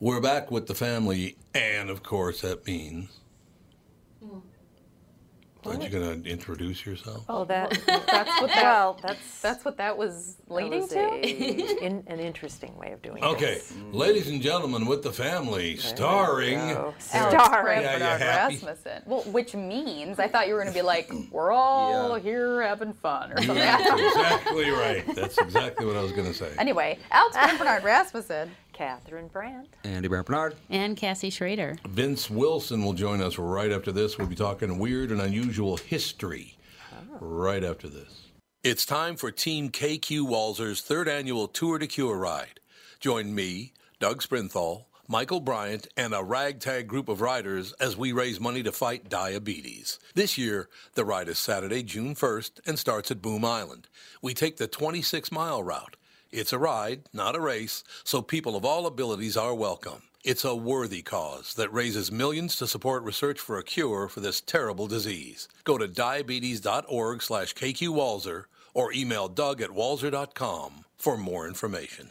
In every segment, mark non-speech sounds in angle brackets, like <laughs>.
We're back with the family, and of course, that means. Hmm. Aren't you going to introduce yourself? Oh, that that's what that <laughs> Well, that's that's what that was that leading was to. a- <laughs> in, an interesting way of doing it. Okay, this. Mm-hmm. ladies and gentlemen, with the family, starring. go. Alex Starring. Yeah, Bernard happy? Rasmussen. Well, which means I thought you were going to be like, <clears throat> we're all Yeah. here having fun or something. That's exactly right. That's exactly what I was going to say. anyway, Alex and Bernard Rasmussen. Catherine Brandt. Andy Brown Bernard. And Cassie Schrader. Vince Wilson will join us right after this. We'll be talking weird and unusual history right after this. It's time for Team KQ Walzer's third annual Tour de Cure ride. Join me, Doug Sprinthal, Michael Bryant, and a ragtag group of riders as we raise money to fight diabetes. This year, the ride is Saturday, June 1st, and starts at Boom Island. We take the 26 mile route. It's a ride, not a race, so people of all abilities are welcome. It's a worthy cause that raises millions to support research for a cure for this terrible disease. Go to diabetes.org slash kqwalzer or email doug at walzer.com for more information.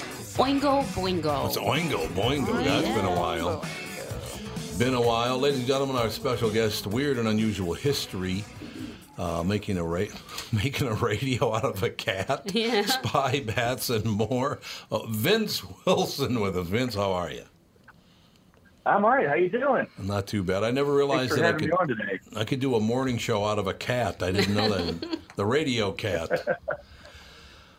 Oingo Boingo. It's Oingo Boingo. That's been a while. Been a while. Ladies and gentlemen, our special guest, Weird and Unusual History, uh, making, a ra- <laughs> making a radio out of a cat, <laughs> Yeah. spy bats, and more. Uh, Vince Wilson with us. Vince, how are you? I'm all right. How you doing? Not too bad. I never realized that I could, me on today. I could do a morning show out of a cat. I didn't know that. <laughs> the radio cat.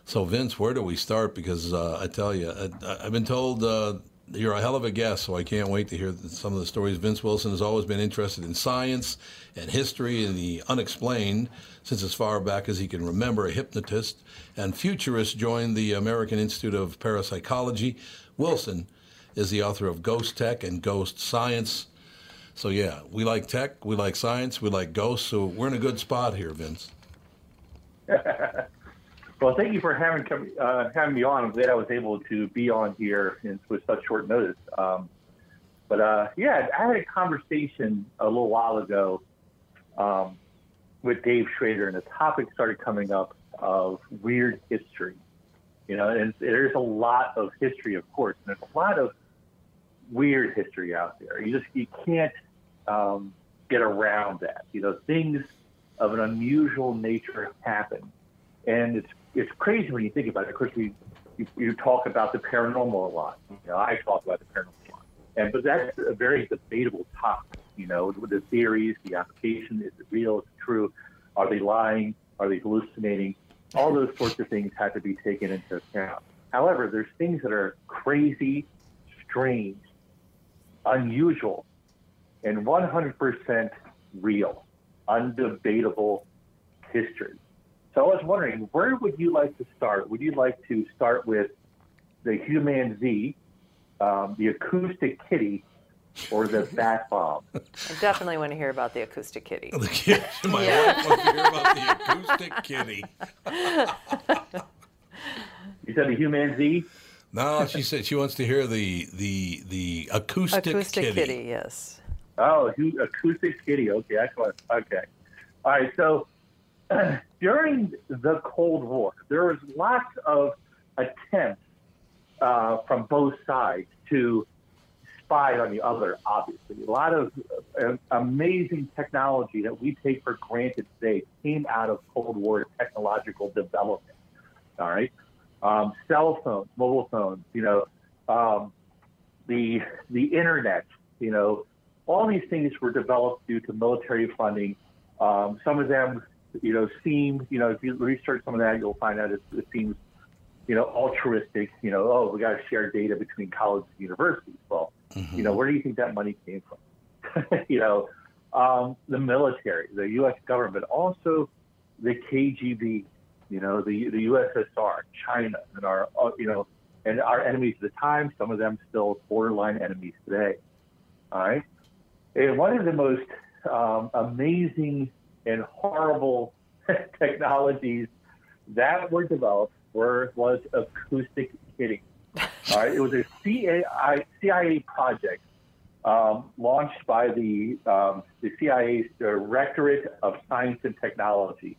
So, Vince, where do we start? Because uh, I tell you, I, I've been told uh, you're a hell of a guest, so I can't wait to hear some of the stories. Vince Wilson has always been interested in science and history and the unexplained since as far back as he can remember. A hypnotist and futurist joined the American Institute of Parapsychology. Wilson is the author of Ghost Tech and Ghost Science. So, yeah, we like tech, we like science, we like ghosts, so we're in a good spot here, Vince. <laughs> Well, thank you for having come, uh, having me on. I'm glad I was able to be on here in, with such short notice. Um, but uh, yeah, I had a conversation a little while ago um, with Dave Schrader, and the topic started coming up of weird history. You know, and there's a lot of history, of course, and there's a lot of weird history out there. You just you can't um, get around that. You know, things of an unusual nature happen, and it's it's crazy when you think about it. Of course, we you, you talk about the paranormal a lot. You know, I talk about the paranormal a lot, and but that's a very debatable topic. You know, the theories, the application, is it real? Is it true? Are they lying? Are they hallucinating? All those sorts of things have to be taken into account. However, there's things that are crazy, strange, unusual, and 100% real, undebatable history. So I was wondering, where would you like to start? Would you like to start with the Human Z, um, the acoustic kitty, or the <laughs> bat bomb? I definitely want to hear about the acoustic kitty. The kid, my wife wants to hear about the acoustic kitty. <laughs> You said the Human Z? No, she said she wants to hear the the the acoustic, acoustic kitty. kitty. yes. Oh, acoustic kitty. Okay, excellent. Okay. All right. So <clears throat> during the Cold War, there was lots of attempts uh, from both sides to spy on the other, obviously. A lot of uh, amazing technology that we take for granted today came out of Cold War technological development. All right. Um, cell phones, mobile phones, you know, um, the the internet, you know, all these things were developed due to military funding. Um, some of them, you know, seem, you know, if you research some of that, you'll find out it, it seems, you know, altruistic. You know, oh, we got to share data between colleges and universities. Well, you know, where do you think that money came from? <laughs> you know, um, the military, the U.S. government, also the KGB, you know, the the USSR, China, and our, uh, you know, and our enemies at the time. Some of them still borderline enemies today. All right. And one of the most um, amazing and horrible <laughs> technologies that were developed were was Acoustic Kitty. All right, it was a CIA, CIA project um, launched by the um, the CIA's Directorate of Science and Technology.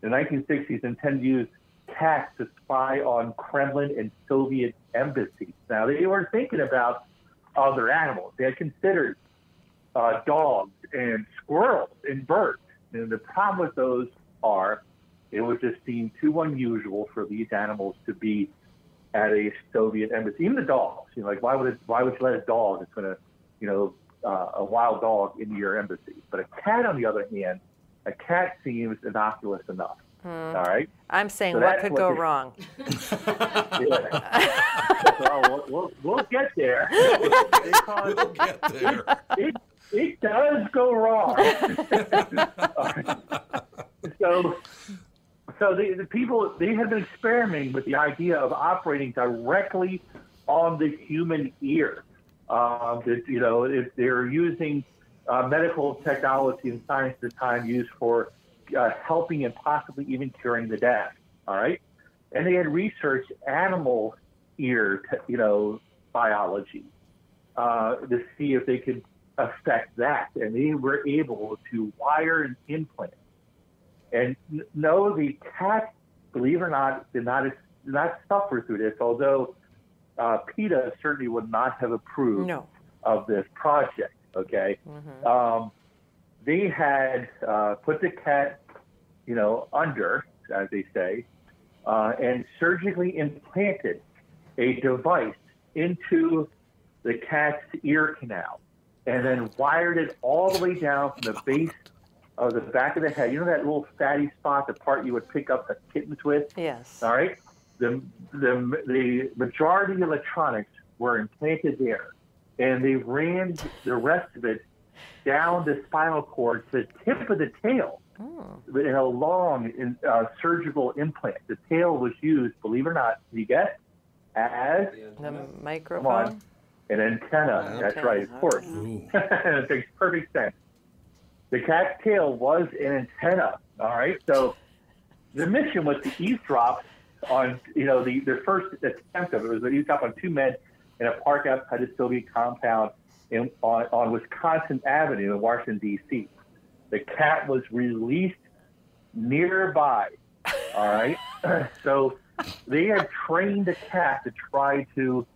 The 1960s, intended to use cats to spy on Kremlin and Soviet embassies. Now they were thinking about other animals. They had considered uh, dogs and squirrels and birds. And the problem with those are it was just deemed too unusual for these animals to be at a Soviet embassy. Even the dogs, you know, like why would it, why would you let a dog that's going to, you know, uh, a wild dog into your embassy? But a cat, on the other hand, a cat seems innocuous enough. All right. I'm saying So what could what go the- wrong? <laughs> Well, <laughs> we'll, we'll, we'll get there. Because <laughs> We'll get there. it, it does go wrong. <laughs> so, so the, the people they had been experimenting with the idea of operating directly on the human ear. Um, that, you know, if they're using uh, medical technology and science at the time used for uh, helping and possibly even curing the deaf. All right, and they had researched animal ear, te- you know, biology uh, to see if they could affect that, and they were able to wire an implant. And no, the cat, believe it or not, did not did not suffer through this. Although uh, PETA certainly would not have approved No. of this project. Okay, um, they had uh, put the cat, you know, under, as they say, uh, and surgically implanted a device into the cat's ear canal, and then wired it all the way down from the base of the back of the head. You know that little fatty spot, the part you would pick up the kittens with. Yes. All right. The, the, the majority of electronics were implanted there, and they ran the rest of it down the spinal cord to the tip of the tail oh. in a long in, uh, surgical implant. The tail was used, believe it or not, you get as The come microphone. An antenna. That's right, of course. It <laughs> makes perfect sense. The cat's tail was an antenna. All right, so the mission was to eavesdrop on, you know, the, the first attempt of it was to eavesdrop on two men in a park outside the Soviet compound in, on, on Wisconsin Avenue in Washington, D.C. The cat was released nearby. All right, <clears throat> so they had trained the cat to try to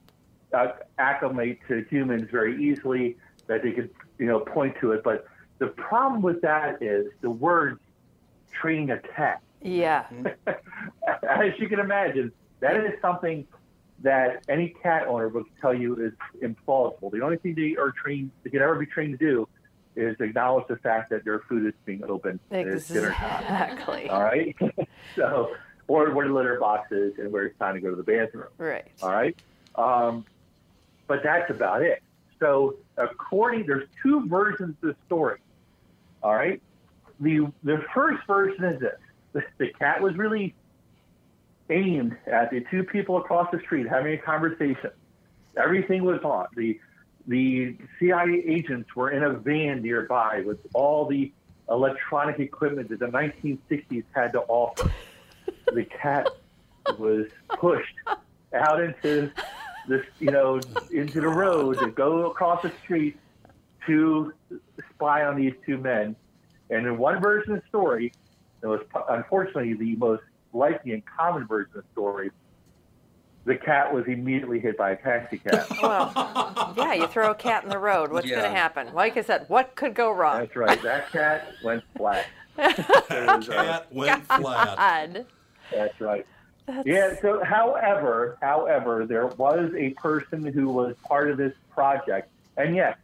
acclimate to humans very easily, that they could, you know, point to it. But the problem with that is the words training a cat. Yeah. <laughs> As you can imagine, that is something that any cat owner would tell you is implausible. The only thing they are trained, they can ever be trained to do, is acknowledge the fact that their food is being opened. and it's dinner time. Exactly. All right. <laughs> so, or where the litter box is and where it's time to go to the bathroom. Right. All right. Um, but that's about it. So, according, there's two versions of the story. All right. The the first version is this: the, the cat was really aimed at the two people across the street having a conversation. Everything was on. The the CIA agents were in a van nearby with all the electronic equipment that the 1960s had to offer. the cat <laughs> was pushed out into this, you know, into the road to go across the street to spy on these two men. And in one version of the story, it was unfortunately the most likely and common version of the story. The cat was immediately hit by a taxi cab. <laughs> Well, yeah, you throw a cat in the road. What's going to happen? Like I said, what could go wrong? That's right. That cat went flat. <laughs> cat went flat. That's right. Yeah. So, however, however, there was a person who was part of this project, and yes,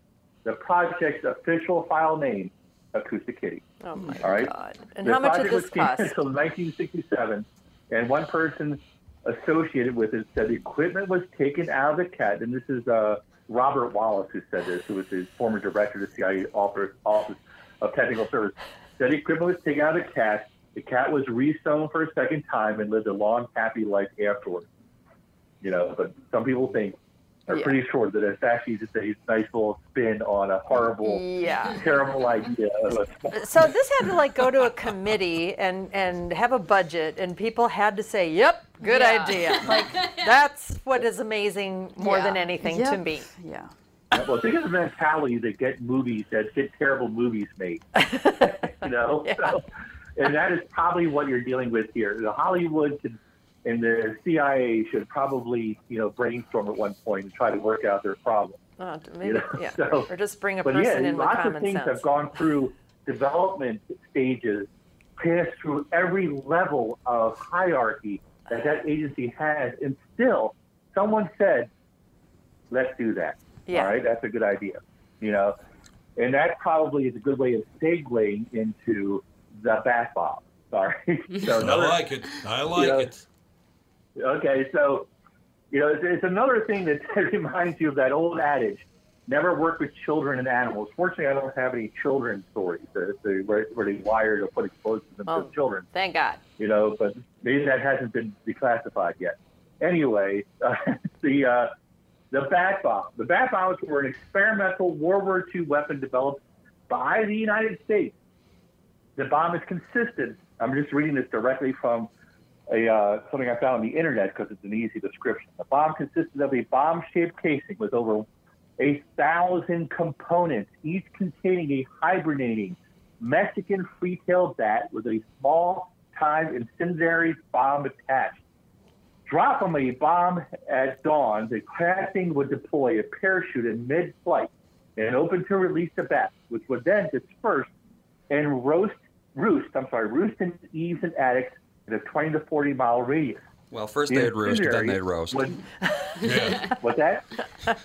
the project's official file name, Acoustic Kitty. Oh my All right. God. And the how much did this was cost? Until 1967, and one person associated with it said the equipment was taken out of the cat, and this is uh, Robert Wallace who said this, who was the former director of the CIA Office, Office of Technical Service. Said the equipment was taken out of the cat. The cat was resewn for a second time and lived a long, happy life afterwards. You know, but some people think are Yeah. pretty sure that it's actually just a nice little spin on a horrible, Yeah. terrible idea. <laughs> So this had to like go to a committee and and have a budget, and people had to say, "Yep, good Yeah. idea." <laughs> Like that's what is amazing more than Yeah. anything to me. Yeah. well, think of the mentality that get movies that get terrible movies made. <laughs> you know, so, and that is probably what you're dealing with here. The Hollywood and the CIA should probably, you know, brainstorm at one point and try to work out their problem. Uh, maybe, You know, yeah. <laughs> so- or just bring a person yeah, in with lots of common things sense. have gone through development stages, passed through every level of hierarchy that that agency has, and still, someone said, "Let's do that." Yeah. All right, that's a good idea. You know, and that probably is a good way of segueing into the bath bomb. Sorry. <laughs> so I like it. I like know, it. Okay, so you know, it's, it's another thing <laughs> that reminds you of that old adage: never work with children and animals. Fortunately, I don't have any children stories that, that, where, where they wired or put explosives into Oh. children. Thank God. You know, but maybe that hasn't been declassified yet. Anyway, <laughs> uh, the uh, the bat bomb. The bat bombs were an experimental World War II weapon developed by the United States. The bomb is consistent. I'm just reading this directly from a uh, something I found on the internet because it's an easy description. The bomb consisted of a bomb-shaped casing with over a thousand components, each containing a hibernating Mexican free-tailed bat with a small-time incendiary bomb attached. Drop them a bomb at dawn, the casting would deploy a parachute in mid-flight and open to release the bat, which would then disperse and roast, roost, I'm sorry, roost in eaves and attics in a 20 to 40 mile radius. Well, first The they'd roost, then they'd roast. would- <laughs> What's that?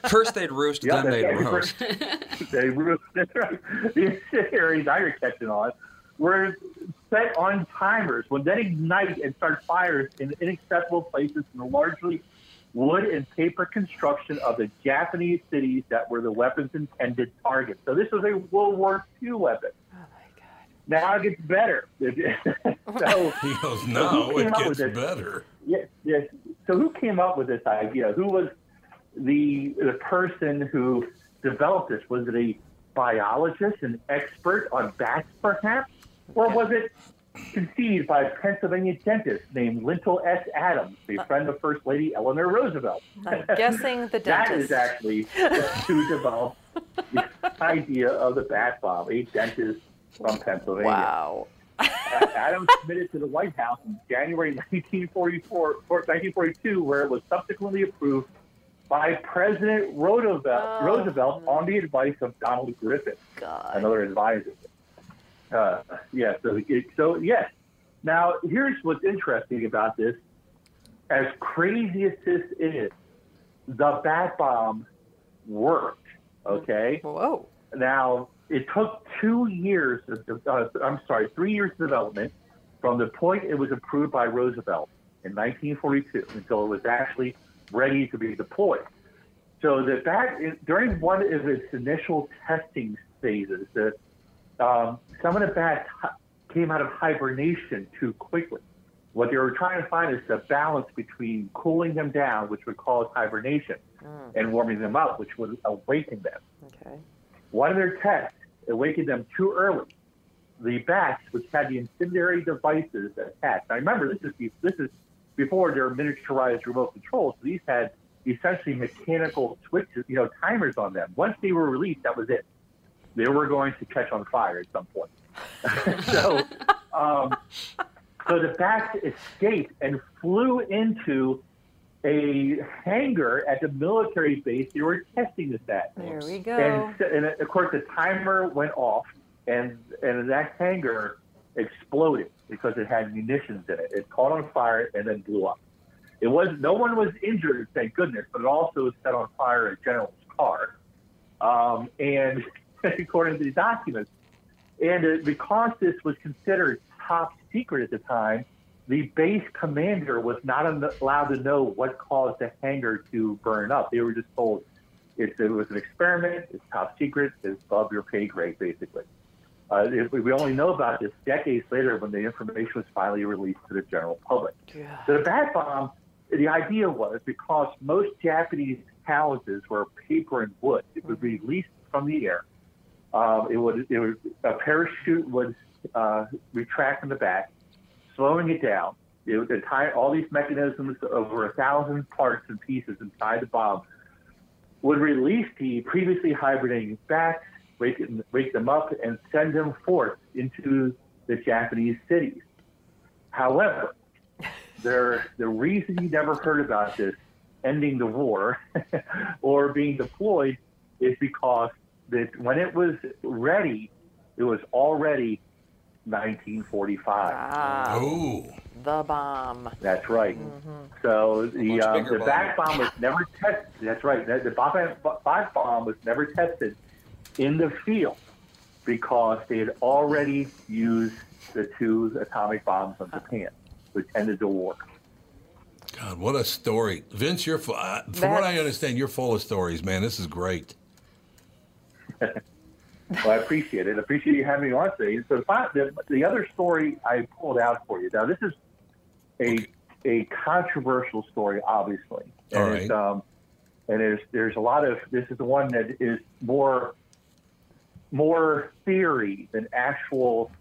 First they'd roost, Yeah, then they'd right. roast. <laughs> they roost. That's right. <laughs> The incendiaries I were catching on were set on timers, would then ignite and start fires in inaccessible places in the largely wood and paper construction of the Japanese cities that were the weapon's intended targets. So this was a World War II weapon. Now it gets better. <laughs> so, He goes, no, who it came up gets with this? better. Yes, yes. So who came up with this idea? Who was the the person who developed this? Was it a biologist, an expert on bats, perhaps, or was it conceived by a Pennsylvania dentist named Lytle S. Adams, a friend of First Lady Eleanor Roosevelt? I'm guessing the <laughs> dentist. is actually who developed the idea of the bat bomb, a dentist from Pennsylvania. Wow. <laughs> Adams submitted to the White House in January 1944, 1942, where it was subsequently approved by President Roosevelt, Roosevelt on the advice of Donald Griffin, another advisor. Uh, yeah, so, it, so yes. Now, here's what's interesting about this. As crazy as this is, the bat bomb worked. Okay. Whoa. Now, it took two years, of, uh, I'm sorry, three years of development from the point it was approved by Roosevelt in 1942 until it was actually ready to be deployed. So that, that during one of its initial testing phases, the, um, some of the bats came out of hibernation too quickly. What they were trying to find is the balance between cooling them down, which would cause hibernation, and warming them up, which would awaken them. Okay. One of their tests awakened them too early. The bats, which had the incendiary devices attached. Now remember, this is this is before their miniaturized remote controls. So these had essentially mechanical switches, you know, timers on them. Once they were released, that was it. They were going to catch on fire at some point. <laughs> so, um, so the bats escaped and flew into a hangar at the military base they were testing this at. There we go. And, and of course, the timer went off, and and that hangar exploded because it had munitions in it. It caught on fire and then blew up. It was no one was injured, thank goodness, but it also set on fire a general's car. Um, and <laughs> according to the documents, and uh, because this was considered top secret at the time, the base commander was not allowed to know what caused the hangar to burn up. They were just told it, it was an experiment, it's top secret, it's above your pay grade, basically. Uh, if we only know about this decades later when the information was finally released to the general public. Yeah. So the bat bomb, the idea was because most Japanese houses were paper and wood, it would be released from the air. Um, it would, it would, a parachute would uh, retract in the back, slowing it down. It tie all these mechanisms over a thousand parts and pieces inside the bomb would release the previously hibernating bats, wake, wake them up, and send them forth into the Japanese cities. However, <laughs> there, the reason you never heard about this ending the war <laughs> or being deployed is because that when it was ready, it was already 1945. Ah, Ooh. the bomb. That's right. So the um, the bomb. back bomb was never tested. That's right. The, the bomb, back bomb was never tested in the field because they had already used the two atomic bombs on Japan, which ended the war. God, what a story. Vince, you're, fu- uh, from what I understand, you're full of stories, man. This is great. <laughs> Well, I appreciate it. I appreciate you having me on today. So the, the, the other story I pulled out for you. Now, this is a a controversial story, obviously, and All it's, um, and there's there's a lot of this is the one that is more more theory than actual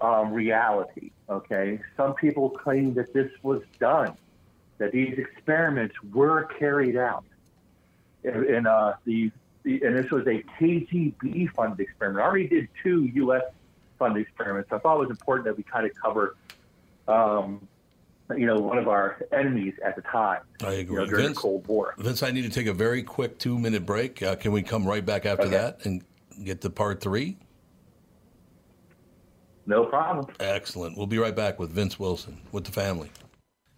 um, reality. Okay, some people claim that this was done, that these experiments were carried out, in, and uh, the and this was a KGB funded experiment. I already did two U.S. funded experiments. I thought it was important that we kind of cover. Um, you know, one of our enemies at the time. I You agree. know, during Vince, the Cold War. Vince, I need to take a very quick two minute break. Uh, can we come right back after Okay. that and get to part three? No problem. Excellent. We'll be right back with Vince Wilson with the family.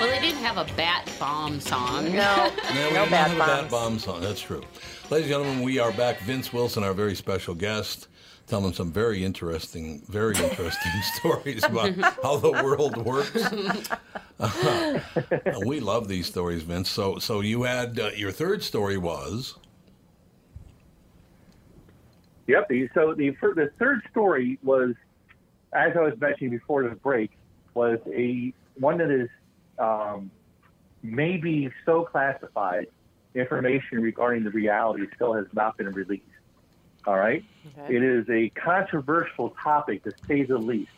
Well, they didn't have a bat bomb song. No, <laughs> No, we no don't have bad a bat bomb song. That's true. Ladies and gentlemen, we are back. Vince Wilson, our very special guest, telling some very interesting, very interesting <laughs> stories about <laughs> how the world works. Uh, we love these stories, Vince. So, so you had uh, your third story was Yep. So the fir- the third story was, as I was mentioning before the break, was a one that is um, maybe so classified information regarding the reality still has not been released. All right. Okay. It is a controversial topic to say the least.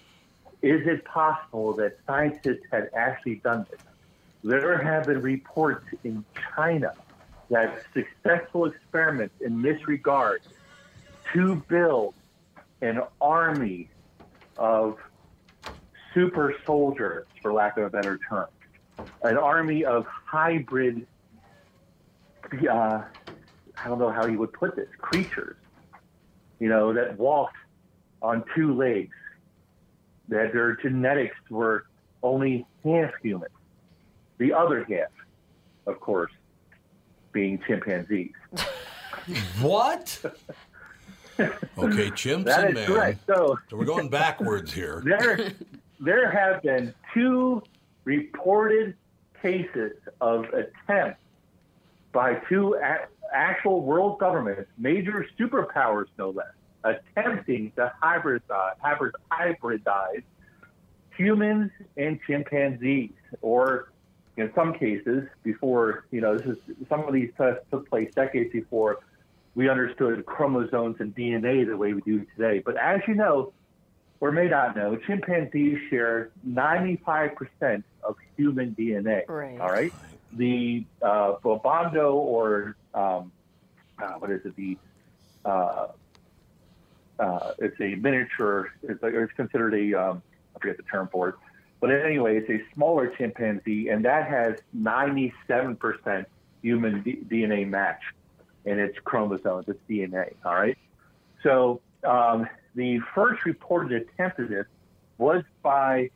Is it possible that scientists had actually done this? There have been reports in China that successful experiments in this regard to build an army of super soldiers, for lack of a better term, an army of hybrid, uh, I don't know how you would put this, creatures, you know, that walk on two legs, that their genetics were only half human. The other half, of course, being chimpanzees. <laughs> what? Okay, <laughs> chimps That and man. correct. So So we're going backwards here. <laughs> there, there have been two reported cases of attempts by two a- actual world governments, major superpowers no less, attempting to hybridize, hybrid, hybridize humans and chimpanzees, or in some cases, before you know, this is some of these tests took place decades before we understood chromosomes and DNA the way we do today. But as you know, or may not know, chimpanzees share 95% of human DNA. Right. All right. The uh, Bobondo, or um, uh, what is it? The uh, uh, it's a miniature. It's, like, it's considered a um, I forget the term for it, but anyway, it's a smaller chimpanzee, and that has 97% human D- DNA match in its chromosomes, its DNA. All right. So um, the first reported attempt at this was by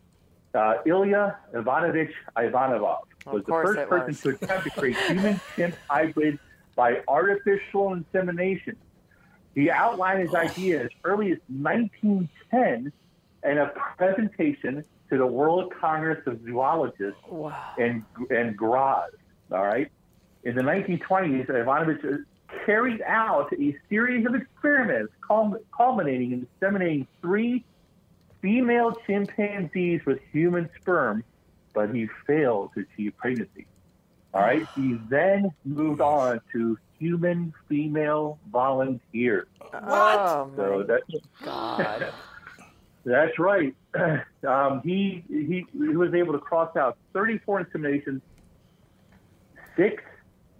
uh, Ilya Ivanovich Ivanov. Was the first person was. to attempt to create <laughs> human chimp hybrid by artificial insemination. He outlined his idea as early as 1910 in a presentation to the World Congress of Zoologists Wow. in, in Graz. All right. In the 1920s, Ivanovich carried out a series of experiments culminating in inseminating three female chimpanzees with human sperm, but he failed to achieve pregnancy. All right. He then moved on to human female volunteers. Oh So my that's God. <laughs> that's right. <clears throat> Um, he, he he was able to cross out 34 inseminations. Six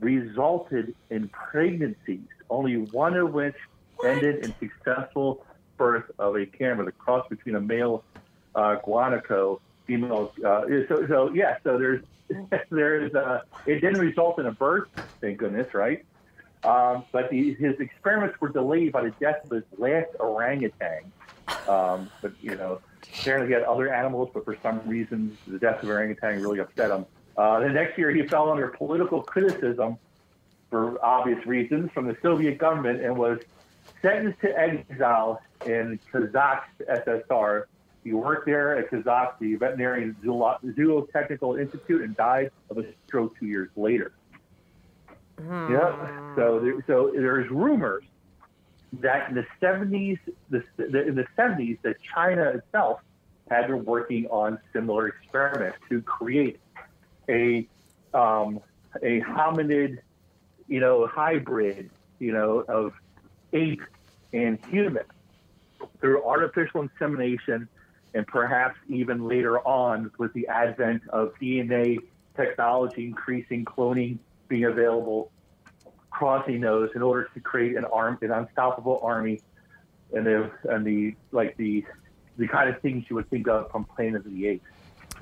resulted in pregnancies, only one of which ended in successful birth of a camera, the cross between a male uh, guanaco, female. Uh, so, so yeah, so there's <laughs> there's uh, it didn't result in a birth, thank goodness, right? Um, but the, his experiments were delayed by the death of his last orangutan Um, but you know, apparently he had other animals, but for some reason the death of orangutan really upset him. Uh, the next year he fell under political criticism for obvious reasons from the Soviet government and was sentenced to exile in Kazakh SSR. He worked there at Kazakh, the Veterinary Zootechnical Institute, and died of a stroke two years later. Yeah. So, there, so there's rumors that in the 70s, the, the, in the 70s, that China itself had been working on similar experiments to create a um, a hominid, you know, hybrid, you know, of ape and human through artificial insemination, and perhaps even later on with the advent of DNA technology, increasing cloning being available, crossing those in order to create an arm, an unstoppable army, and the and the like the the kind of things you would think of from Planet of the Apes.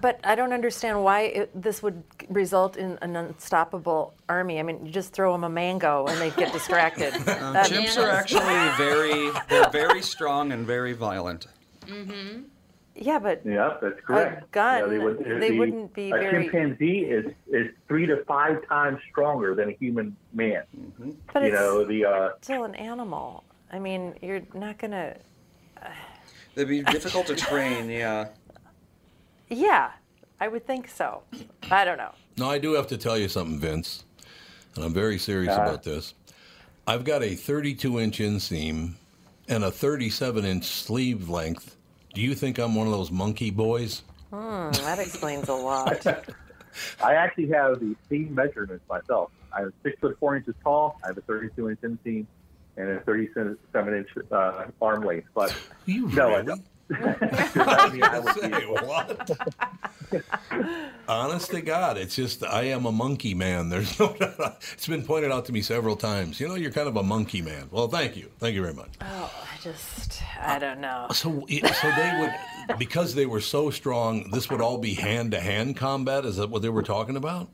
But I don't understand why it, this would result in an unstoppable army. I mean, you just throw them a mango and they get distracted. <laughs> Uh, That- chimps are actually very, they're very strong and very violent. Mm-hmm. Yeah, but Yeah, that's correct. gun, Yeah, they would, they the- wouldn't be a very- chimpanzee is is three to five times stronger than a human man. Mm-hmm. But you it's know the uh, still an animal. I mean, you're not gonna. They'd be difficult to train, yeah. Yeah, I would think so. I don't know. No, I do have to tell you something, Vince, and I'm very serious Uh. about this. I've got a 32 inch inseam and a 37 inch sleeve length. Do you think I'm one of those monkey boys? Hmm, that explains a lot. <laughs> I actually have the same measurements myself. I'm six foot four inches tall. I have a 32 inch inseam and a 37 inch uh, arm length. But you no, I don't. I mean, I Say <laughs> what? Honest to God, it's just I am a monkey man. There's no. <laughs> It's been pointed out to me several times. You know, you're kind of a monkey man. Well, thank you, thank you very much. Oh, I just, I don't know. Uh, so, so they would, because they were so strong, this would all be hand to hand combat. Is that what they were talking about?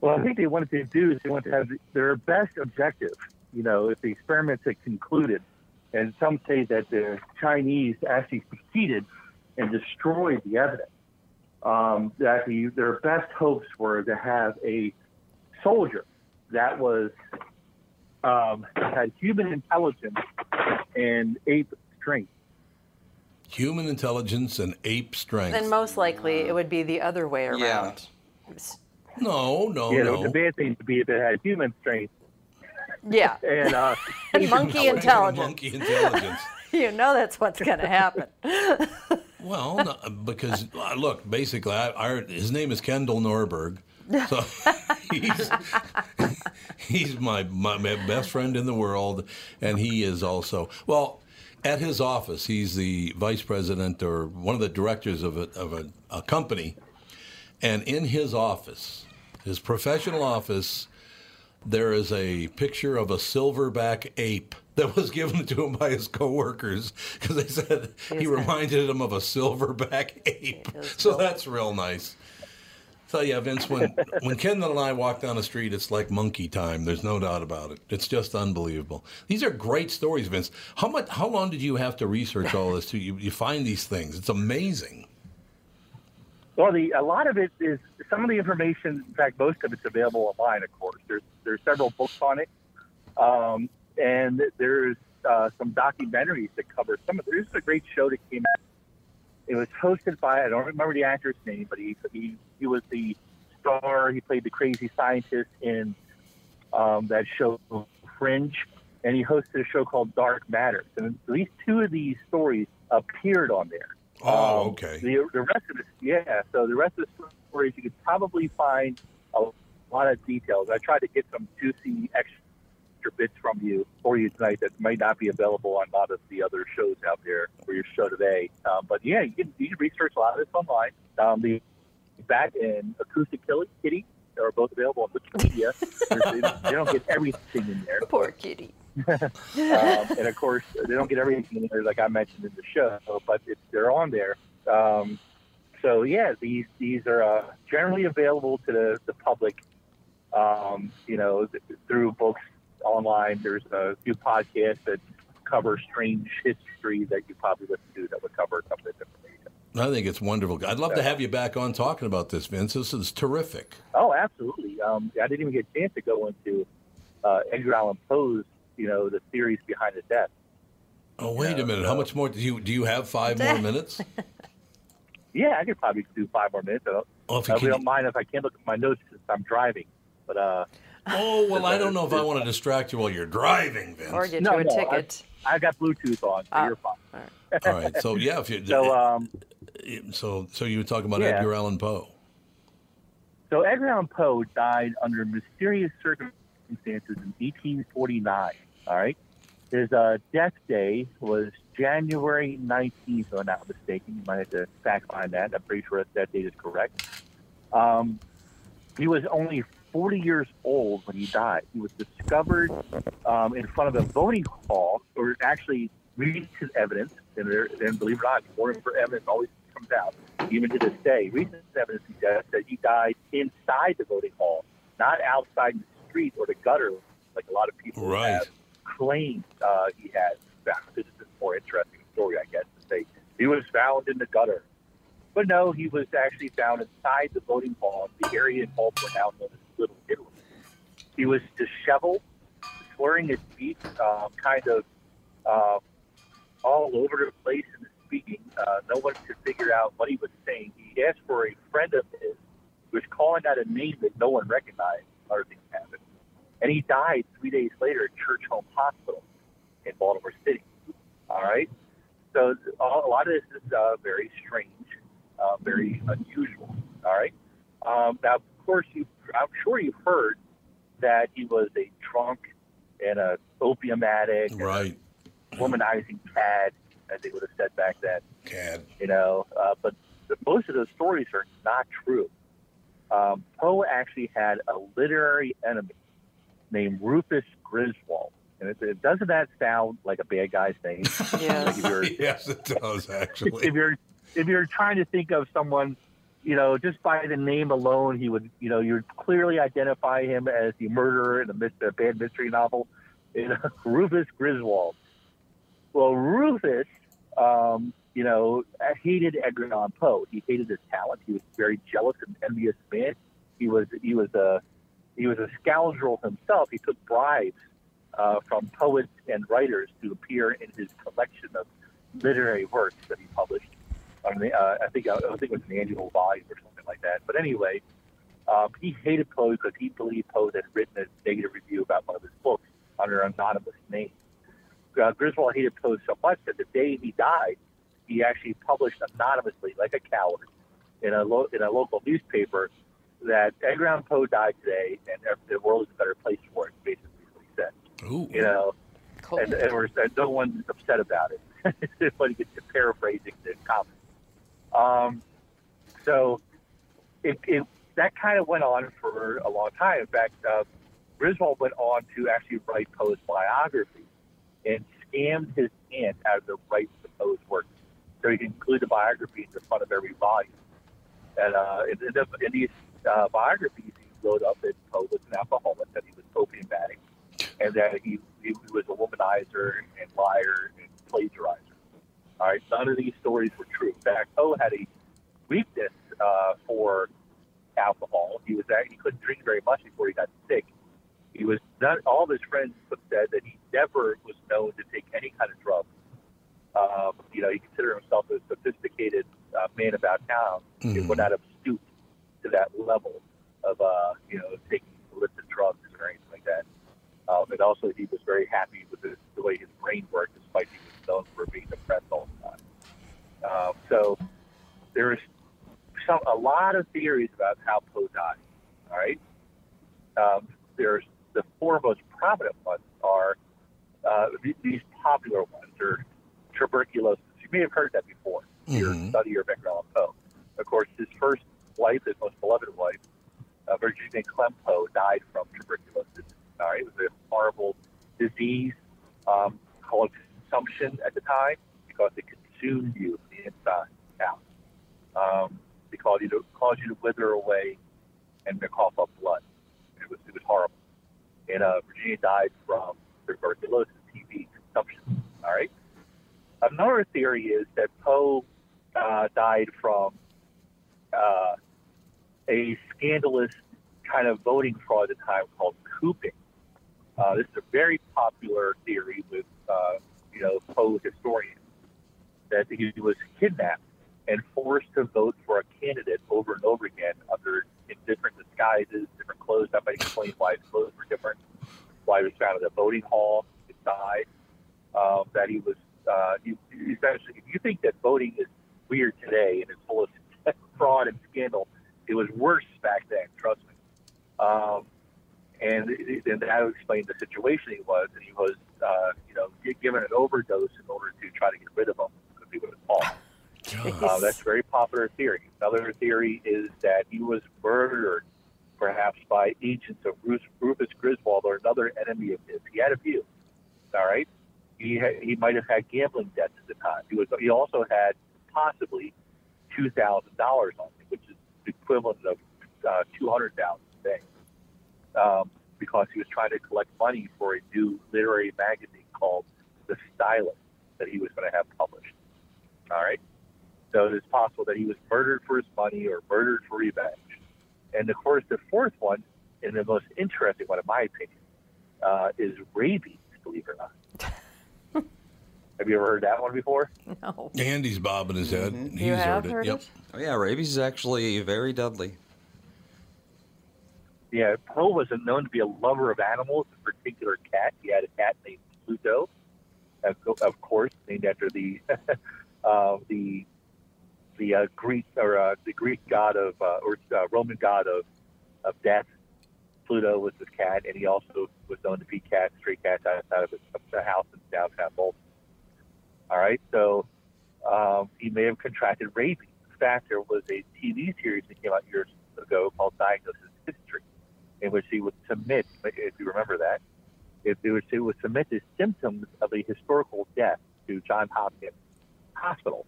Well, I think they wanted to do is they wanted to have their best objective. You know, if the experiments had concluded, and some say that the Chinese actually succeeded and destroyed the evidence. Um, that the, their best hopes were to have a soldier that was um, had human intelligence and ape strength. Human intelligence and ape strength. Then most likely it would be the other way around. Yeah. No, no, yeah, no. the bad thing to be if it had human strength Yeah. <laughs> and uh, <laughs> And monkey intelligence. Monkey intelligence. <laughs> You know that's what's going to happen. Well, no, because uh, look, basically, I, I, his name is Kendall Norberg. So he's, he's my, my my best friend in the world, and he is also well. At his office, he's the vice president or one of the directors of a, of a, a company, and in his office, his professional office, there is a picture of a silverback ape that was given to him by his coworkers because they said he reminded them of a silverback <laughs> ape. So that's real nice. So yeah, Vince, when when Kendall and I walk down the street, it's like monkey time. There's no doubt about it. It's just unbelievable. These are great stories, Vince. How much? How long did you have to research all this? To you, you find these things? It's amazing. Well, the a lot of it is some of the information. In fact, most of it's available online. Of course, there's there's several books on it, um, and there's uh, some documentaries that cover some of. There's a great show that came out. It was hosted by I don't remember the actor's name, but he he he was the star. He played the crazy scientist in um, that show Fringe, and he hosted a show called Dark Matters. And at least two of these stories appeared on there. Oh, Um, okay. The, the rest of it, yeah. So the rest of the stories, you could probably find a lot of details. I tried to get some juicy extra bits from you for you tonight that might not be available on a lot of the other shows out there for your show today. Um, but yeah, you can, you can research a lot of this online. Um, the Bat and Acoustic Kitty, Kitty are both available on Wikipedia. There's- <laughs> they, don't, they don't get everything in there. Poor kitty. Um, and of course, they don't get everything in there, like I mentioned in the show, but it's, they're on there. Um, so yeah, these these are uh, generally available to the, the public. Um, you know, th- through books online. There's a few podcasts that cover strange history that you probably listen to that would cover a couple of this information. I think it's wonderful. I'd love to have you back on talking about this, Vince. This is terrific. Oh, absolutely. Um, I didn't even get a chance to go into uh, Edgar Allan Poe's, you know, the theories behind his death. Oh, wait a minute. How much more do you do? You have five more <laughs> minutes? Yeah, I could probably do five more minutes. I don't, Oh, if you we can- don't mind if I can't look at my notes since I'm driving. But uh, Oh well, I don't know if I want to distract you while you're driving, Vince. Or get no, you a no, ticket. I, I got Bluetooth on, so you're fine. <laughs> All right. So yeah, if you So, um, so so you were talking about Yeah. Edgar Allan Poe. So Edgar Allan Poe died under mysterious circumstances in 1849. All right, his uh, death day was January 19th, if I'm not mistaken. You might have to fact find that. I'm pretty sure that, date is correct. Um, he was only 40 years old when he died. He was discovered um, in front of a voting hall, or actually recent evidence, and, there, and believe it or not, more evidence always comes out, even to this day. Recent evidence suggests that he died inside the voting hall, not outside the street or the gutter, like a lot of people Right. have claimed uh, he had found. This is a more interesting story, I guess, to say he was found in the gutter. But no, he was actually found inside the voting hall, the area in Baltimore now known as Little Italy. He was disheveled, slurring his speech, um, kind of uh, all over the place in the speaking. Uh, no one could figure out what he was saying. He asked for a friend of his who was calling out a name that no one recognized. Other things happened. And he died three days later at Church Home Hospital in Baltimore City. All right? So a lot of this is uh, very strange, uh, very unusual. All right? Um, now, of course, you, I'm sure you've heard that he was a drunk and a opium addict, Right. womanizing cad, as they would have said back then. Cad. You know, uh, but most of those stories are not true. Um, Poe actually had a literary enemy named Rufus Griswold. And it, it, doesn't that sound like a bad guy's name? <laughs> Like if you're, <laughs> yes, it does actually. if you're if you're trying to think of someone, you know, just by the name alone, he would, you know, you would clearly identify him as the murderer in a, a bad mystery novel. You <laughs> know, Rufus Griswold. Well, Rufus, um, you know, hated Edgar Allan Poe. He hated his talent. He was a very jealous and envious man. He was he was a he was a scoundrel himself. He took bribes uh, from poets and writers to appear in his collection of literary works that he published. On the, uh, I think I think it was an annual volume or something like that. But anyway, um, he hated Poe because he believed Poe had written a negative review about one of his books under an anonymous name. Uh, Griswold hated Poe so much that the day he died, he actually published anonymously, like a coward, in a lo- in a local newspaper that Edgar Allan Poe died today, and the world is a better place for it. Basically, what he said. Ooh. You know, and, and we're, and no one's upset about it. <laughs> it's funny, it's paraphrasing the comment. Um, so it, it that kind of went on for a long time. In fact, uh, Griswold went on to actually write Poe's biography and scammed his aunt out of the rights to Poe's work, so he could include the biography in the front of every volume. And uh, in, in, the, in these uh, biographies, he wrote up that Poe was an alcoholic, that he was opium addict, and that he, he was a womanizer and liar and plagiarizer. All right, none of these stories were true. In fact, Poe had a weakness uh, for alcohol. He was act- he couldn't drink very much before he got sick. He was not all of his friends said that he never was known to take any kind of drugs. Um, you know, he considered himself a sophisticated uh, man about town. He Mhm. would not have stooped to that level of uh, you know taking illicit drugs or anything like that. Um, and also, he was very happy with his, the way his brain worked, despite he was known for being depressed all the time. Um, so there's some a lot of theories about how Poe died. All right, um, there's the four most prominent ones are uh, these popular ones are tuberculosis. You may have heard that before. in Your study of Edgar Allan Poe. Of course, his first wife, his most beloved wife, uh, Virginia Clemm Poe, died from tuberculosis. Right, it was a horrible disease um, called consumption at the time because it consumed you from the inside out. Um, they you to caused you to wither away and to cough up blood. It was it was horrible. And uh, Virginia died from tuberculosis, TB, consumption. All right. Another theory is that Poe uh, died from uh, a scandalous kind of voting fraud at the time called cooping. Uh, this is a very popular theory with, uh, you know, Poe historians that he was kidnapped and forced to vote for a candidate over and over again under in different disguises, different clothes. That might explain why his clothes were different. Why he was found at a voting hall inside. Um, that he was uh, he, essentially. If you think that voting is weird today and is full of <laughs> fraud and scandal, it was worse back then. Trust me. Um, and, and that would explain the situation he was, and he was, uh, you know, given an overdose in order to try to get rid of him because he was off. Uh, that's a very popular theory. Another theory is that he was murdered, perhaps by agents of Rufus, Rufus Griswold or another enemy of his. He had a few. All right, he had, he might have had gambling debts at the time. He was he also had possibly two thousand dollars on him, which is the equivalent of uh, two hundred thousand today, um, because he was trying to collect money for a new literary magazine called The Stylus that he was going to have published. All right. So it's possible that he was murdered for his money or murdered for revenge. And of course, the fourth one, and the most interesting one, in my opinion, uh, is rabies. Believe it or not. Have you ever heard that one before? <laughs> No. Andy's bobbing his head. Mhm. He's You have heard it. heard yep. Oh yeah, rabies is actually very deadly. Yeah, Poe wasn't known to be a lover of animals, in particular cat. He had a cat named Pluto, of, of course, named after the <laughs> uh, the the uh, Greek or uh, the Greek god of uh, or uh, Roman god of of death. Pluto was his cat, and he also was known to feed cats, stray cats outside of his, the house in downtown Baltimore. All right, so um, he may have contracted rabies. In fact, there was a TV series that came out years ago called Diagnosis History, in which he would submit, if you remember that, if was, it would submit the symptoms of a historical death to Johns Hopkins Hospital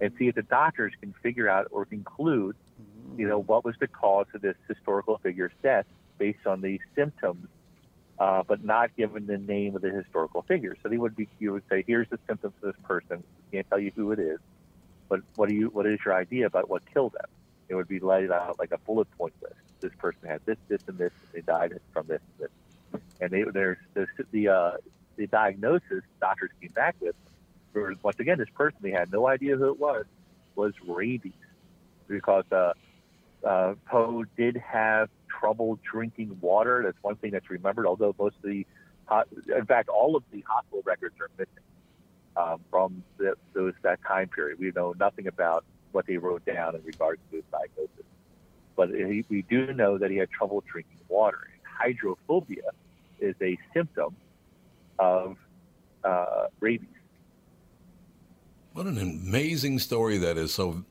and see if the doctors can figure out or conclude, you know, what was the cause of this historical figure's death based on the symptoms, uh, but not given the name of the historical figure. So they would be, you would say, here's the symptoms of this person. Can't tell you who it is, but what do you, what is your idea about what killed them? It would be laid out like a bullet point list. This person had this, this, and this. And they died from this, and this. And they, there's the the, uh, the diagnosis doctors came back with. For, once again, this person they had no idea who it was was rabies, because uh, uh, Poe did have trouble drinking water. That's one thing that's remembered. Although most of the, in fact, all of the hospital records are missing um, from the, those that time period. We know nothing about what they wrote down in regards to his diagnosis. But he, we do know that he had trouble drinking water. And Hydrophobia is a symptom of uh, rabies. What an amazing story that is. So,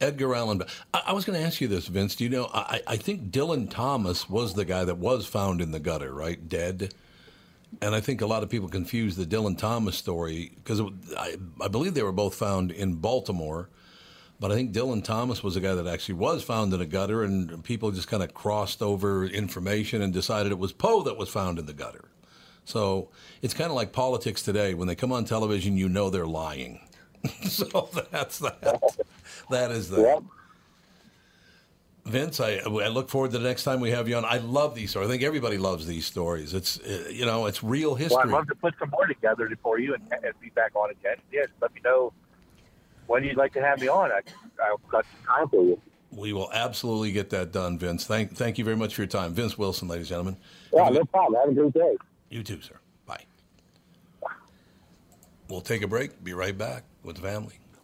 Edgar Allan. I, I was going to ask you this, Vince. Do you know? I, I think Dylan Thomas was the guy that was found in the gutter, right, dead. And I think a lot of people confuse the Dylan Thomas story because I, I believe they were both found in Baltimore. But I think Dylan Thomas was a guy that actually was found in a gutter, and people just kind of crossed over information and decided it was Poe that was found in the gutter. So it's kind of like politics today. When they come on television, you know they're lying. <laughs> so that's that. That is that. Vince, I, I look forward to the next time we have you on. I love these stories. I think everybody loves these stories. It's uh, you know it's real history. Well, I'd love to put some more together for you and, and be back on again. Just let me know when you'd like to have me on. I, I've got some time for you. We will absolutely get that done, Vince. Thank thank you very much for your time, Vince Wilson, ladies and gentlemen. Yeah, no problem. Have a great day. You too, sir. Bye. We'll take a break. Be right back with the family.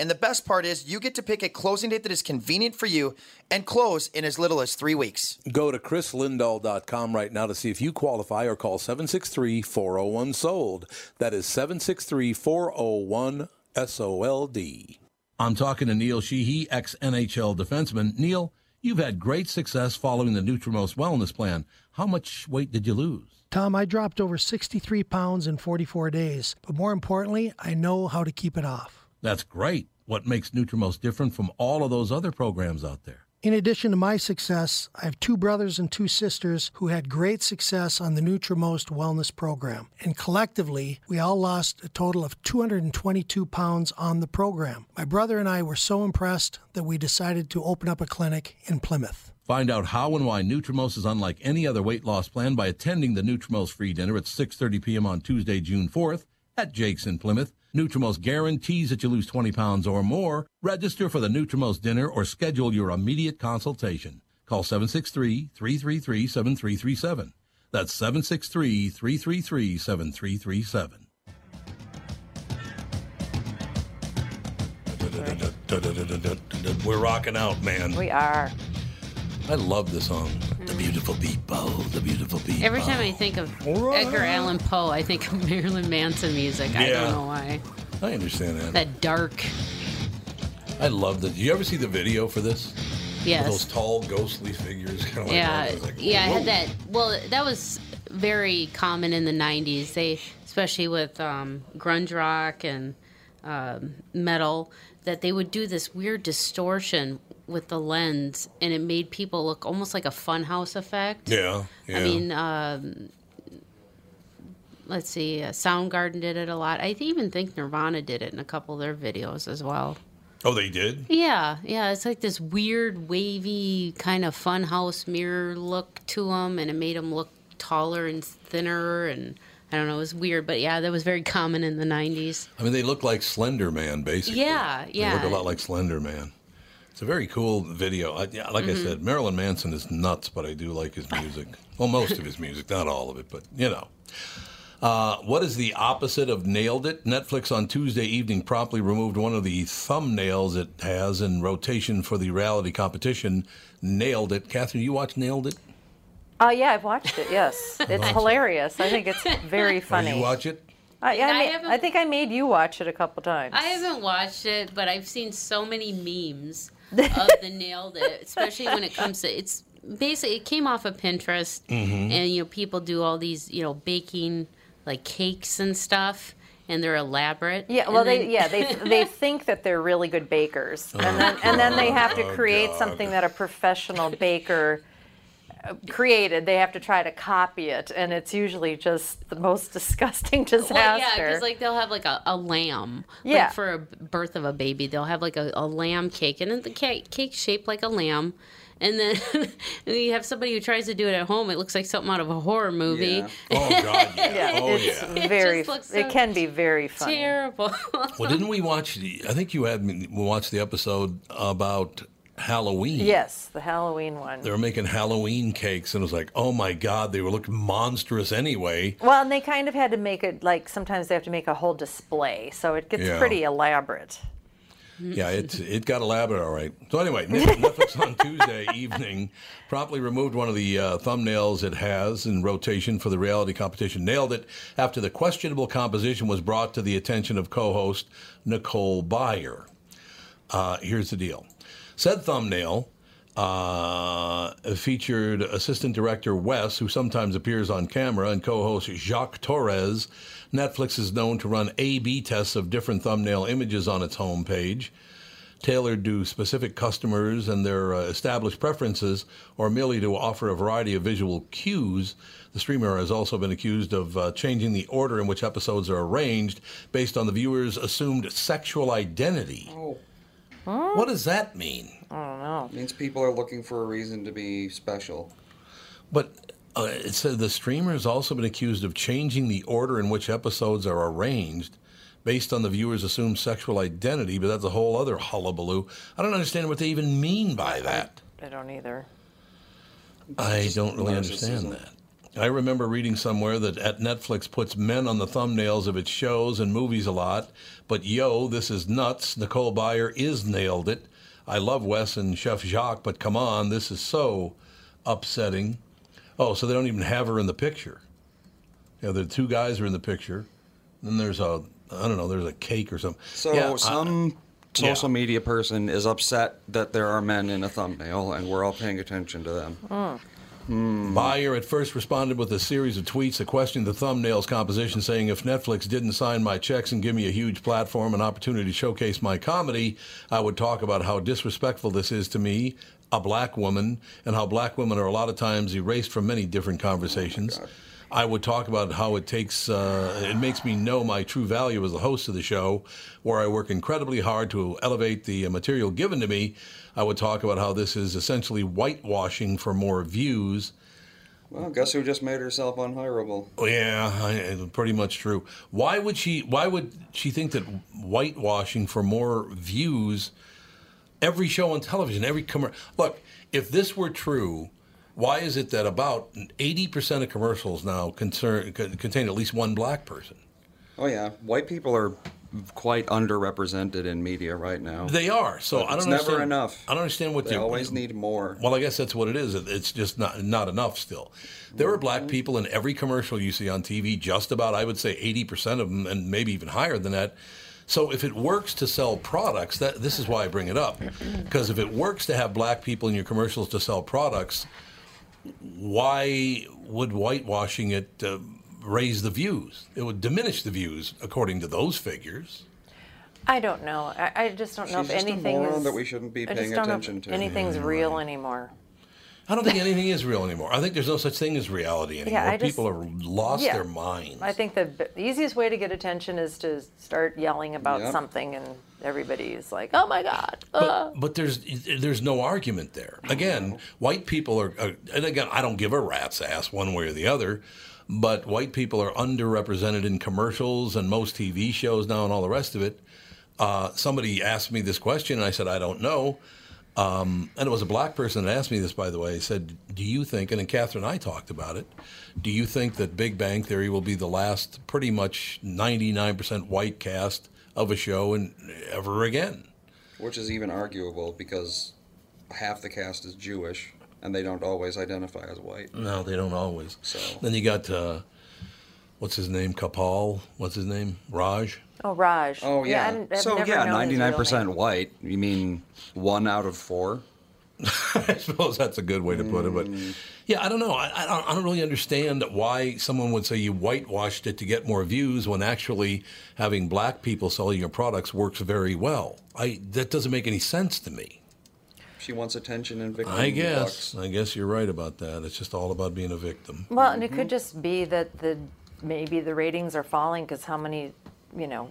And the best part is, you get to pick a closing date that is convenient for you and close in as little as three weeks. Go to chrislindahl.com right now to see if you qualify or call 763 401 SOLD. That is 763 401 SOLD. I'm talking to Neil Sheehy, ex NHL defenseman. Neil, you've had great success following the Nutrimost wellness plan. How much weight did you lose? Tom, I dropped over 63 pounds in 44 days, but more importantly, I know how to keep it off. That's great. What makes Nutrimost different from all of those other programs out there? In addition to my success, I have two brothers and two sisters who had great success on the Nutrimost Wellness Program. And collectively, we all lost a total of 222 pounds on the program. My brother and I were so impressed that we decided to open up a clinic in Plymouth. Find out how and why Nutrimost is unlike any other weight loss plan by attending the Nutrimost free dinner at 6:30 p.m. on Tuesday, June 4th at Jake's in Plymouth. Nutrimost guarantees that you lose 20 pounds or more. Register for the Nutrimost dinner or schedule your immediate consultation. Call 763-333-7337. That's 763-333-7337. We're rocking out, man. We are. I love the song. The beautiful people, the beautiful people. Every time I think of Edgar Allan Poe, I think of <laughs> Marilyn Manson music. I Yeah. don't know why. I understand that. That dark. I love that. You ever see the video for this? Yes. With those tall, ghostly figures. Kind of like, yeah, I like, yeah. I had that. Well, that was very common in the '90s. They, especially with um, grunge rock and um, metal, that they would do this weird distortion with the lens, and it made people look almost like a funhouse effect. Yeah, yeah. I mean, um, let's see, uh, Soundgarden did it a lot. I even think Nirvana did it in a couple of their videos as well. Oh, they did? Yeah, yeah, it's like this weird, wavy kind of funhouse mirror look to them, and it made them look taller and thinner, and I don't know, it was weird, but yeah, that was very common in the '90s. I mean, they look like Slender Man, basically. Yeah, yeah. They look a lot like Slender Man. It's a very cool video. I, yeah, like I Mhm. said, Marilyn Manson is nuts, but I do like his music. well, most of his music, not all of it, but you know. Uh, what is the opposite of nailed it? Netflix on Tuesday evening promptly removed one of the thumbnails it has in rotation for the reality competition. Nailed it. Catherine, you watch Nailed It? Oh yeah, I've watched it. Yes, <laughs> it's Watch it. hilarious. I think it's very <laughs> Oh, funny. you watch it? I, I, I ma- I think I made you watch it a couple times. I haven't watched it, but I've seen so many memes of the nailed it, especially when it comes to it's basically it came off of Pinterest, Mhm. and you know people do all these you know baking like cakes and stuff, and they're elaborate. Yeah, and well, they yeah they they <laughs> think that they're really good bakers, and then and then they have to Oh, create God. something that a professional baker created. They have to try to copy it, and it's usually just the most <laughs> disgusting disaster. Well, yeah, because like they'll have like a, a lamb. like, Yeah. for a birth of a baby, they'll have like a, a lamb cake, and then the cake cake shaped like a lamb. And then <laughs> and you have somebody who tries to do it at home. It looks like something out of a horror movie. Yeah. Oh, God, yeah. <laughs> yeah, Oh, it's yeah. very. It just looks it can be very funny. Terrible. Well, didn't we watch the? I think you had me watch the episode about Halloween. Yes, the Halloween one. They were making Halloween cakes, and it was like, oh my God, they were looking monstrous anyway. Well, and they kind of had to make it like sometimes they have to make a whole display, so it gets Yeah. pretty elaborate. Yeah, <laughs> it it got elaborate, all right. So anyway, <laughs> Netflix on Tuesday evening promptly removed one of the uh, thumbnails it has in rotation for the reality competition. Nailed it after the questionable composition was brought to the attention of co-host Nicole Byer. Uh, here's the deal: said thumbnail uh, featured assistant director Wes, who sometimes appears on camera, and co-host Jacques Torres. Netflix is known to run A/B tests of different thumbnail images on its homepage, tailored to specific customers and their uh, established preferences, or merely to offer a variety of visual cues. The streamer has also been accused of uh, changing the order in which episodes are arranged based on the viewer's assumed sexual identity. What does that mean? I don't know. It means people are looking for a reason to be special. But uh, it said the streamer has also been accused of changing the order in which episodes are arranged based on the viewer's assumed sexual identity, but that's a whole other hullabaloo. I don't understand what they even mean by that. I don't either. I don't really understand that. I remember reading somewhere that at Netflix puts men on the thumbnails of its shows and movies a lot, but yo, this is nuts. Nicole Byer is nailed it. I love Wes and Chef Jacques, but come on, this is so upsetting. Oh, so they don't even have her in the picture. Yeah, the two guys are in the picture. Then there's a, I don't know, there's a cake or something. So Yeah, I- some yeah. social media person is upset that there are men in a thumbnail, and we're all paying attention to them. Hmm. Byer at first responded with a series of tweets that questioned the thumbnail's composition, saying if Netflix didn't sign my checks and give me a huge platform and opportunity to showcase my comedy, I would talk about how disrespectful this is to me, a black woman, and how black women are a lot of times erased from many different conversations. I would talk about how it takes, uh, it makes me know my true value as the host of the show, where I work incredibly hard to elevate the uh, material given to me. I would talk about how this is essentially whitewashing for more views. Well, guess who just made herself unhireable? Oh, Yeah, I, pretty much true. Why would she? Why would she think that whitewashing for more views? Every show on television, every commercial. Look, if this were true, why is it that about eighty percent of commercials now concern, contain at least one black person? Oh yeah, white people are quite underrepresented in media right now. They are. So But I don't understand. it's understand. never enough. I don't understand what They you always need more. Well, I guess that's what it is. It's just not not enough still. There are black mm-hmm. people in every commercial you see on TV. Just about, I would say, eighty percent of them, and maybe even higher than that. So if it works to sell products, that this is why I bring it up, because if it works to have black people in your commercials to sell products, why would whitewashing it uh, raise the views? It would diminish the views according to those figures. I don't know. I, I just don't know She's if just a anything moron is. that we shouldn't be paying attention to. Anything's Yeah, real anymore. I don't think anything is real anymore. I think there's no such thing as reality anymore. I just- People have lost Yeah. their minds. I think the b- easiest way to get attention is to start yelling about Yep. something, and everybody's like, "Oh my God!" uh." But there's there's no argument there. Again, white people are, are, and again, I don't give a rat's ass one way or the other, but white people are underrepresented in commercials and most TV shows now and all the rest of it. Uh, somebody asked me this question, and I said I don't know. Um, and it was a black person that asked me this, by the way. He said, "Do you think?" And then Catherine and I talked about it. Do you think that Big Bang Theory will be the last, pretty much 99% white cast of a show and ever again? Which is even arguable because half the cast is Jewish and they don't always identify as white. No, they don't always. So Then you got uh, what's his name? Kapal. What's his name? Raj. Oh, Raj. Oh yeah. I didn't- I've so yeah, known his ninety real nine name. percent white. You mean one out of four? <laughs> I suppose that's a good way to put it, but hmm. yeah, I don't know. I, I, don't, I don't really understand why someone would say you whitewashed it to get more views when actually having black people selling your products works very well. I that doesn't make any sense to me. She wants attention and victim. I guess. I guess you're right about that. It's just all about being a victim. Well, and it mm-hmm. could just be that the maybe the ratings are falling because how many, you know,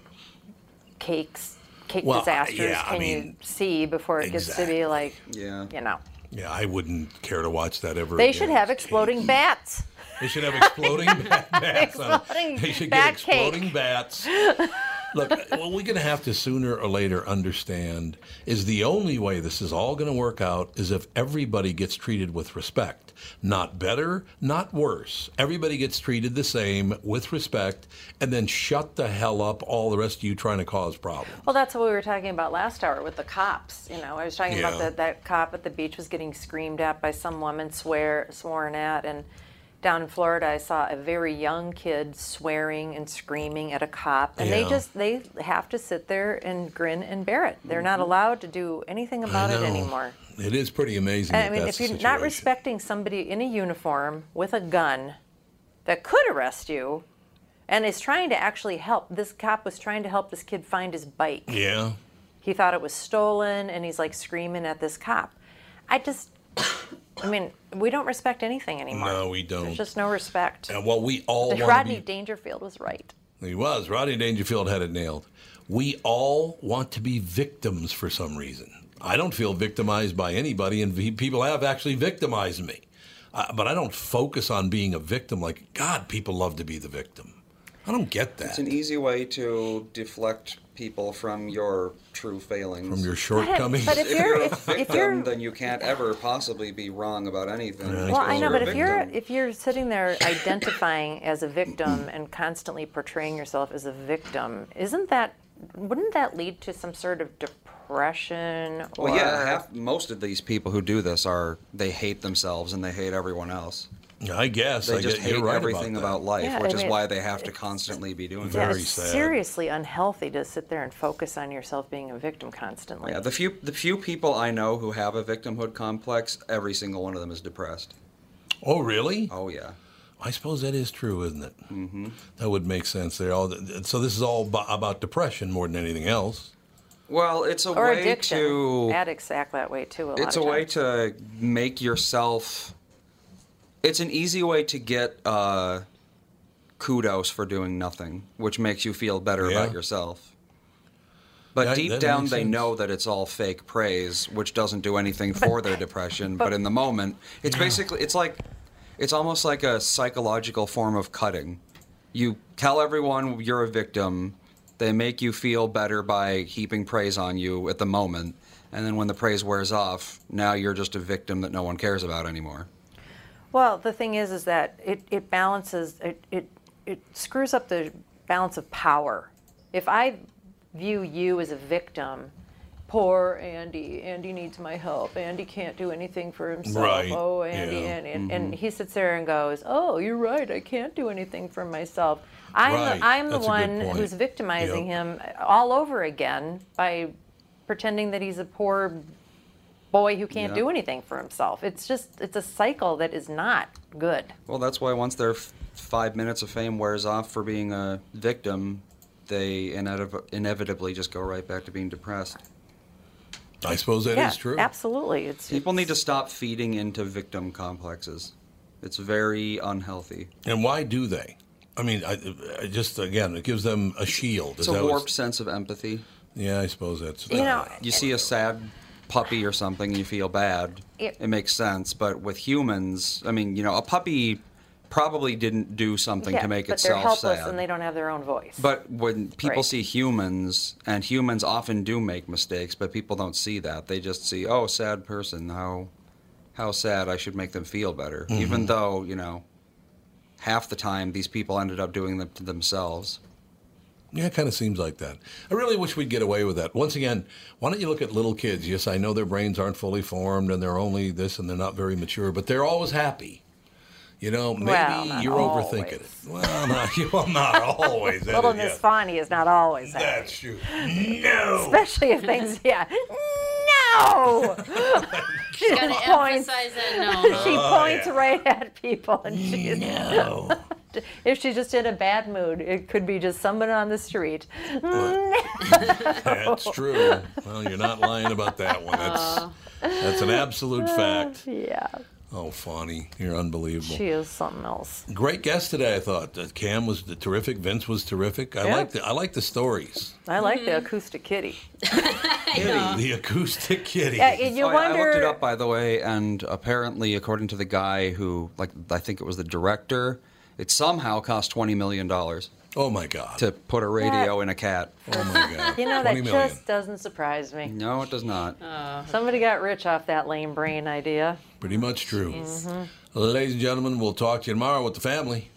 cakes, cake Well, disasters yeah, I can mean, you see before it gets to be like, yeah, you know, Yeah, I wouldn't care to watch that ever. they again. should have exploding bats. They should have exploding <laughs> bat- bats. on. Exploding They should bat get exploding bats. <laughs> Look, what we're going to have to sooner or later understand is the only way this is all going to work out is if everybody gets treated with respect. Not better, not worse. Everybody gets treated the same with respect, and then shut the hell up, all the rest of you trying to cause problems. Well, that's what we were talking about last hour with the cops. You know, I was talking about Yeah. that that cop at the beach was getting screamed at by some woman, swear sworn at, and down in Florida, I saw a very young kid swearing and screaming at a cop, and they just they have to sit there and grin and bear it. They're not mm-hmm. allowed to do anything about it anymore. It is pretty amazing. I that mean, if you're not respecting somebody in a uniform with a gun that could arrest you, and is trying to actually help, this cop was trying to help this kid find his bike. Yeah. He thought it was stolen, and he's like screaming at this cop. I just, I mean, we don't respect anything anymore. No, we don't. There's just no respect. And what we all want Rodney be Dangerfield was right. He was. Rodney Dangerfield had it nailed. We all want to be victims for some reason. I don't feel victimized by anybody, and people have actually victimized me. Uh, but I don't focus on being a victim like, God, people love to be the victim. I don't get that. It's an easy way to deflect people from your true failings. From your shortcomings. but if if you're- you're a if- if victim, you're- then you can't ever possibly be wrong about anything. Well, I know, but if you're if you're sitting there identifying as a victim and constantly portraying yourself as a victim, isn't that wouldn't that lead to some sort of depression? Or, Well, yeah, half most of these people who do this are they hate themselves and they hate everyone else. I guess. They I just get- hate right everything about about, life, Yeah, which I is mean, why they have to constantly be doing yeah, that. it's seriously unhealthy to sit there and focus on yourself being a victim constantly. Yeah, the few the few people I know who have a victimhood complex, every single one of them is depressed. Oh, really? Oh, yeah. I suppose that is true, isn't it? Mm-hmm. That would make sense. There, all so this is all bo- about depression more than anything else. Well, it's a or way addiction. to Addicts act that way too. A lot it's a of way to make yourself it's an easy way to get uh, kudos for doing nothing which makes you feel better Yeah. about yourself but That- deep that down they sense. know that it's all fake praise which doesn't do anything for their depression but, but- in the moment it's basically it's like it's almost like a psychological form of cutting you tell everyone you're a victim they make you feel better by heaping praise on you at the moment and then when the praise wears off now you're just a victim that no one cares about anymore Well, the thing is, is that it, it balances, it, it, it screws up the balance of power. If I view you as a victim, poor Andy, Andy needs my help, Andy can't do anything for himself. Right, Oh, Andy, yeah. Andy. And, and Mhm. he sits there and goes, Oh, you're right, I can't do anything for myself. I'm, Right, the, I'm the that's one who's victimizing Yep. him all over again by pretending that he's a poor boy who can't Yeah. do anything for himself. It's just it's a cycle that is not good. well that's why once their f- five minutes of fame wears off for being a victim they inev- inevitably just go right back to being depressed I suppose that is yeah, true. Absolutely. It's people need to stop feeding into victim complexes it's very unhealthy And why do they? I mean, I, I just again, it gives them a shield. it's Is a that what's- warped sense of empathy Yeah, I suppose that's. You uh, know, you see a sad puppy or something, you feel bad. It- It, makes sense. But with humans, I mean, you know, a puppy probably didn't do something yeah, to make but they're itself helpless sad. and they don't have their own voice. but when people Right. see humans, and humans often do make mistakes, but people don't see that. They just see, oh, sad person, how, how sad. I should make them feel better, even Mhm. though you know, half the time these people ended up doing them to themselves. Yeah, it kind of seems like that. I really wish we'd get away with that. Once again, why don't you look at little kids? Yes, I know their brains aren't fully formed and they're only this and they're not very mature, but they're always happy. You know, maybe Well, you're overthinking it. Well, not, well, <laughs> not always. <laughs> Little Miss yeah. Fonny is not always happy. That's true. No. Especially if things, <laughs> yeah. No! she points, that no. she Oh, points yeah. right at people and she's No. If she's just in a bad mood, it could be just someone on the street. Mm. <laughs> That's true. Well, you're not lying about that one. That's that's an absolute uh, fact. Yeah. Oh, Fawny, you're unbelievable. She is something else. Great guest today, I thought. Uh, Cam was the terrific. Vince was terrific. I Yeah. like the I like the stories. I like the mm-hmm. acoustic kitty. <laughs> The acoustic kitty. Yeah, you Oh, yeah, I looked it up, by the way, and apparently, according to the guy who, like, I think it was the director, it somehow cost twenty million dollars Oh my God. to put a radio in a cat. Oh my God. <laughs> You know, that million. just doesn't surprise me. No, it does not. Somebody got rich off that lame brain idea. Pretty much true. Mhm. Ladies and gentlemen, we'll talk to you tomorrow with the family.